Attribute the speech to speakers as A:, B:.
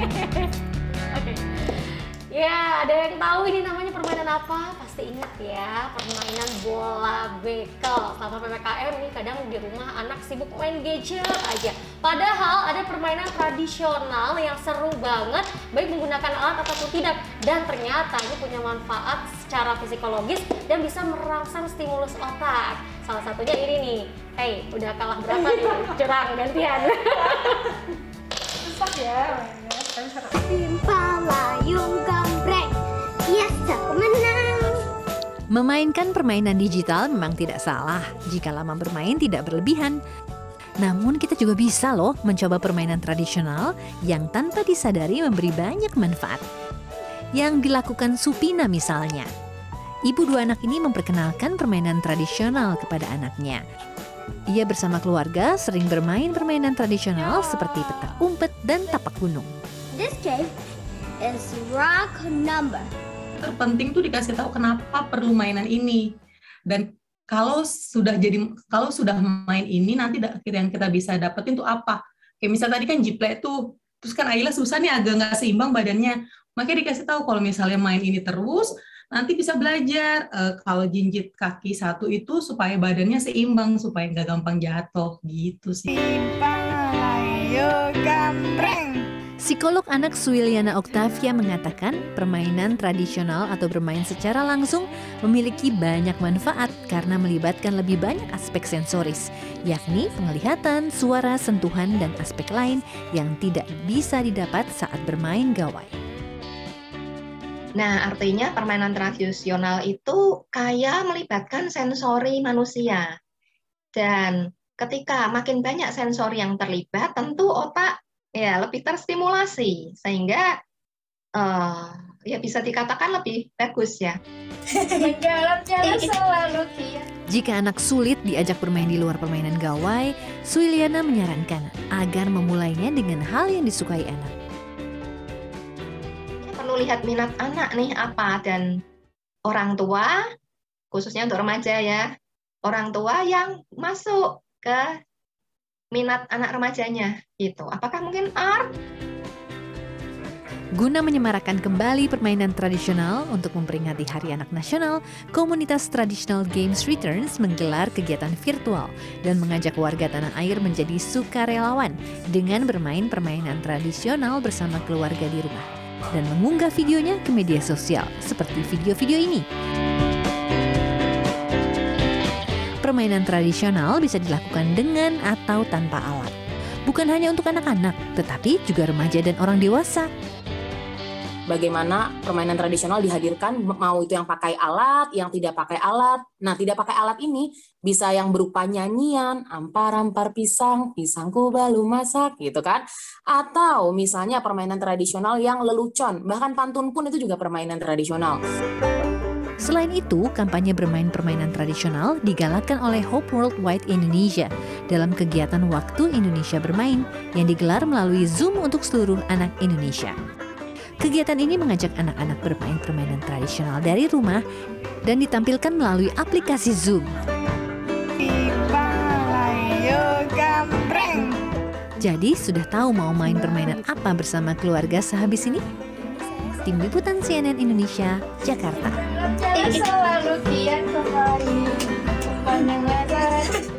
A: Oke. Ya, ada yang tahu ini namanya permainan apa? Pasti ingat ya, permainan bola bekel. Selama PPKM ini kadang di rumah anak sibuk main gadget aja. Padahal ada permainan tradisional yang seru banget, baik menggunakan alat ataupun tidak. Dan ternyata ini punya manfaat secara psikologis dan bisa merangsang stimulus otak. Salah satunya ini nih. Hey, udah kalah berapa nih? Curang gantian.
B: Susah ya mainnya. Sekarang seru.
C: Palayung gambreng Yes, aku menang
D: Memainkan permainan digital memang tidak salah jika lama bermain tidak berlebihan. Namun kita juga bisa loh mencoba permainan tradisional yang tanpa disadari memberi banyak manfaat. Yang dilakukan Supina misalnya. Ibu dua anak ini memperkenalkan permainan tradisional kepada anaknya. Ia bersama keluarga sering bermain permainan tradisional seperti petak umpet dan tapak gunung.
C: This game is rock number.
E: Terpenting tuh dikasih tahu kenapa perlu mainan ini. Dan kalau sudah jadi kalau sudah main ini nanti yang kita bisa dapetin tuh apa? Kayak misal tadi kan jiplek tuh terus kan Ayla susah nih agak nggak seimbang badannya. Makanya dikasih tahu kalau misalnya main ini terus nanti bisa belajar eh, kalau jinjit kaki satu itu supaya badannya seimbang supaya nggak gampang jatuh gitu sih.
B: Palayung gambreng.
D: Psikolog anak Suiliana Octavia mengatakan permainan tradisional atau bermain secara langsung memiliki banyak manfaat karena melibatkan lebih banyak aspek sensoris, yakni penglihatan, suara, sentuhan, dan aspek lain yang tidak bisa didapat saat bermain gawai.
F: Nah, artinya permainan tradisional itu kaya melibatkan sensori manusia. Dan ketika makin banyak sensori yang terlibat, tentu otak ya lebih terstimulasi sehingga eh, ya bisa dikatakan lebih bagus ya.
B: Jalan-jalan selalu dia.
D: Jika anak sulit diajak bermain di luar permainan gawai, Suiliana menyarankan agar memulainya dengan hal yang disukai anak.
F: Perlu lihat minat anak nih apa dan orang tua khususnya untuk remaja ya. Orang tua yang masuk ke minat anak remajanya gitu. Apakah mungkin art
D: Guna menyemarakan kembali permainan tradisional untuk memperingati Hari Anak Nasional, komunitas Traditional Games Returns menggelar kegiatan virtual dan mengajak warga tanah air menjadi sukarelawan dengan bermain permainan tradisional bersama keluarga di rumah dan mengunggah videonya ke media sosial seperti video-video ini. Permainan tradisional bisa dilakukan dengan atau tanpa alat. Bukan hanya untuk anak-anak, tetapi juga remaja dan orang dewasa.
G: bagaimana permainan tradisional dihadirkan mau itu yang pakai alat, yang tidak pakai alat. Nah, tidak pakai alat ini bisa yang berupa nyanyian, ampar-ampar pisang, pisangku baru masak gitu kan. Atau misalnya permainan tradisional yang lelucon, bahkan pantun pun itu juga permainan tradisional.
D: Selain itu, kampanye bermain permainan tradisional digalakkan oleh Hope Worldwide Indonesia dalam kegiatan Waktu Indonesia Bermain yang digelar melalui Zoom untuk seluruh anak Indonesia. Kegiatan ini mengajak anak-anak bermain permainan tradisional dari rumah dan ditampilkan melalui aplikasi Zoom. Jadi, sudah tahu mau main permainan apa bersama keluarga sehabis ini? Tim Liputan CNN Indonesia, Jakarta.
B: selalu kian kembali,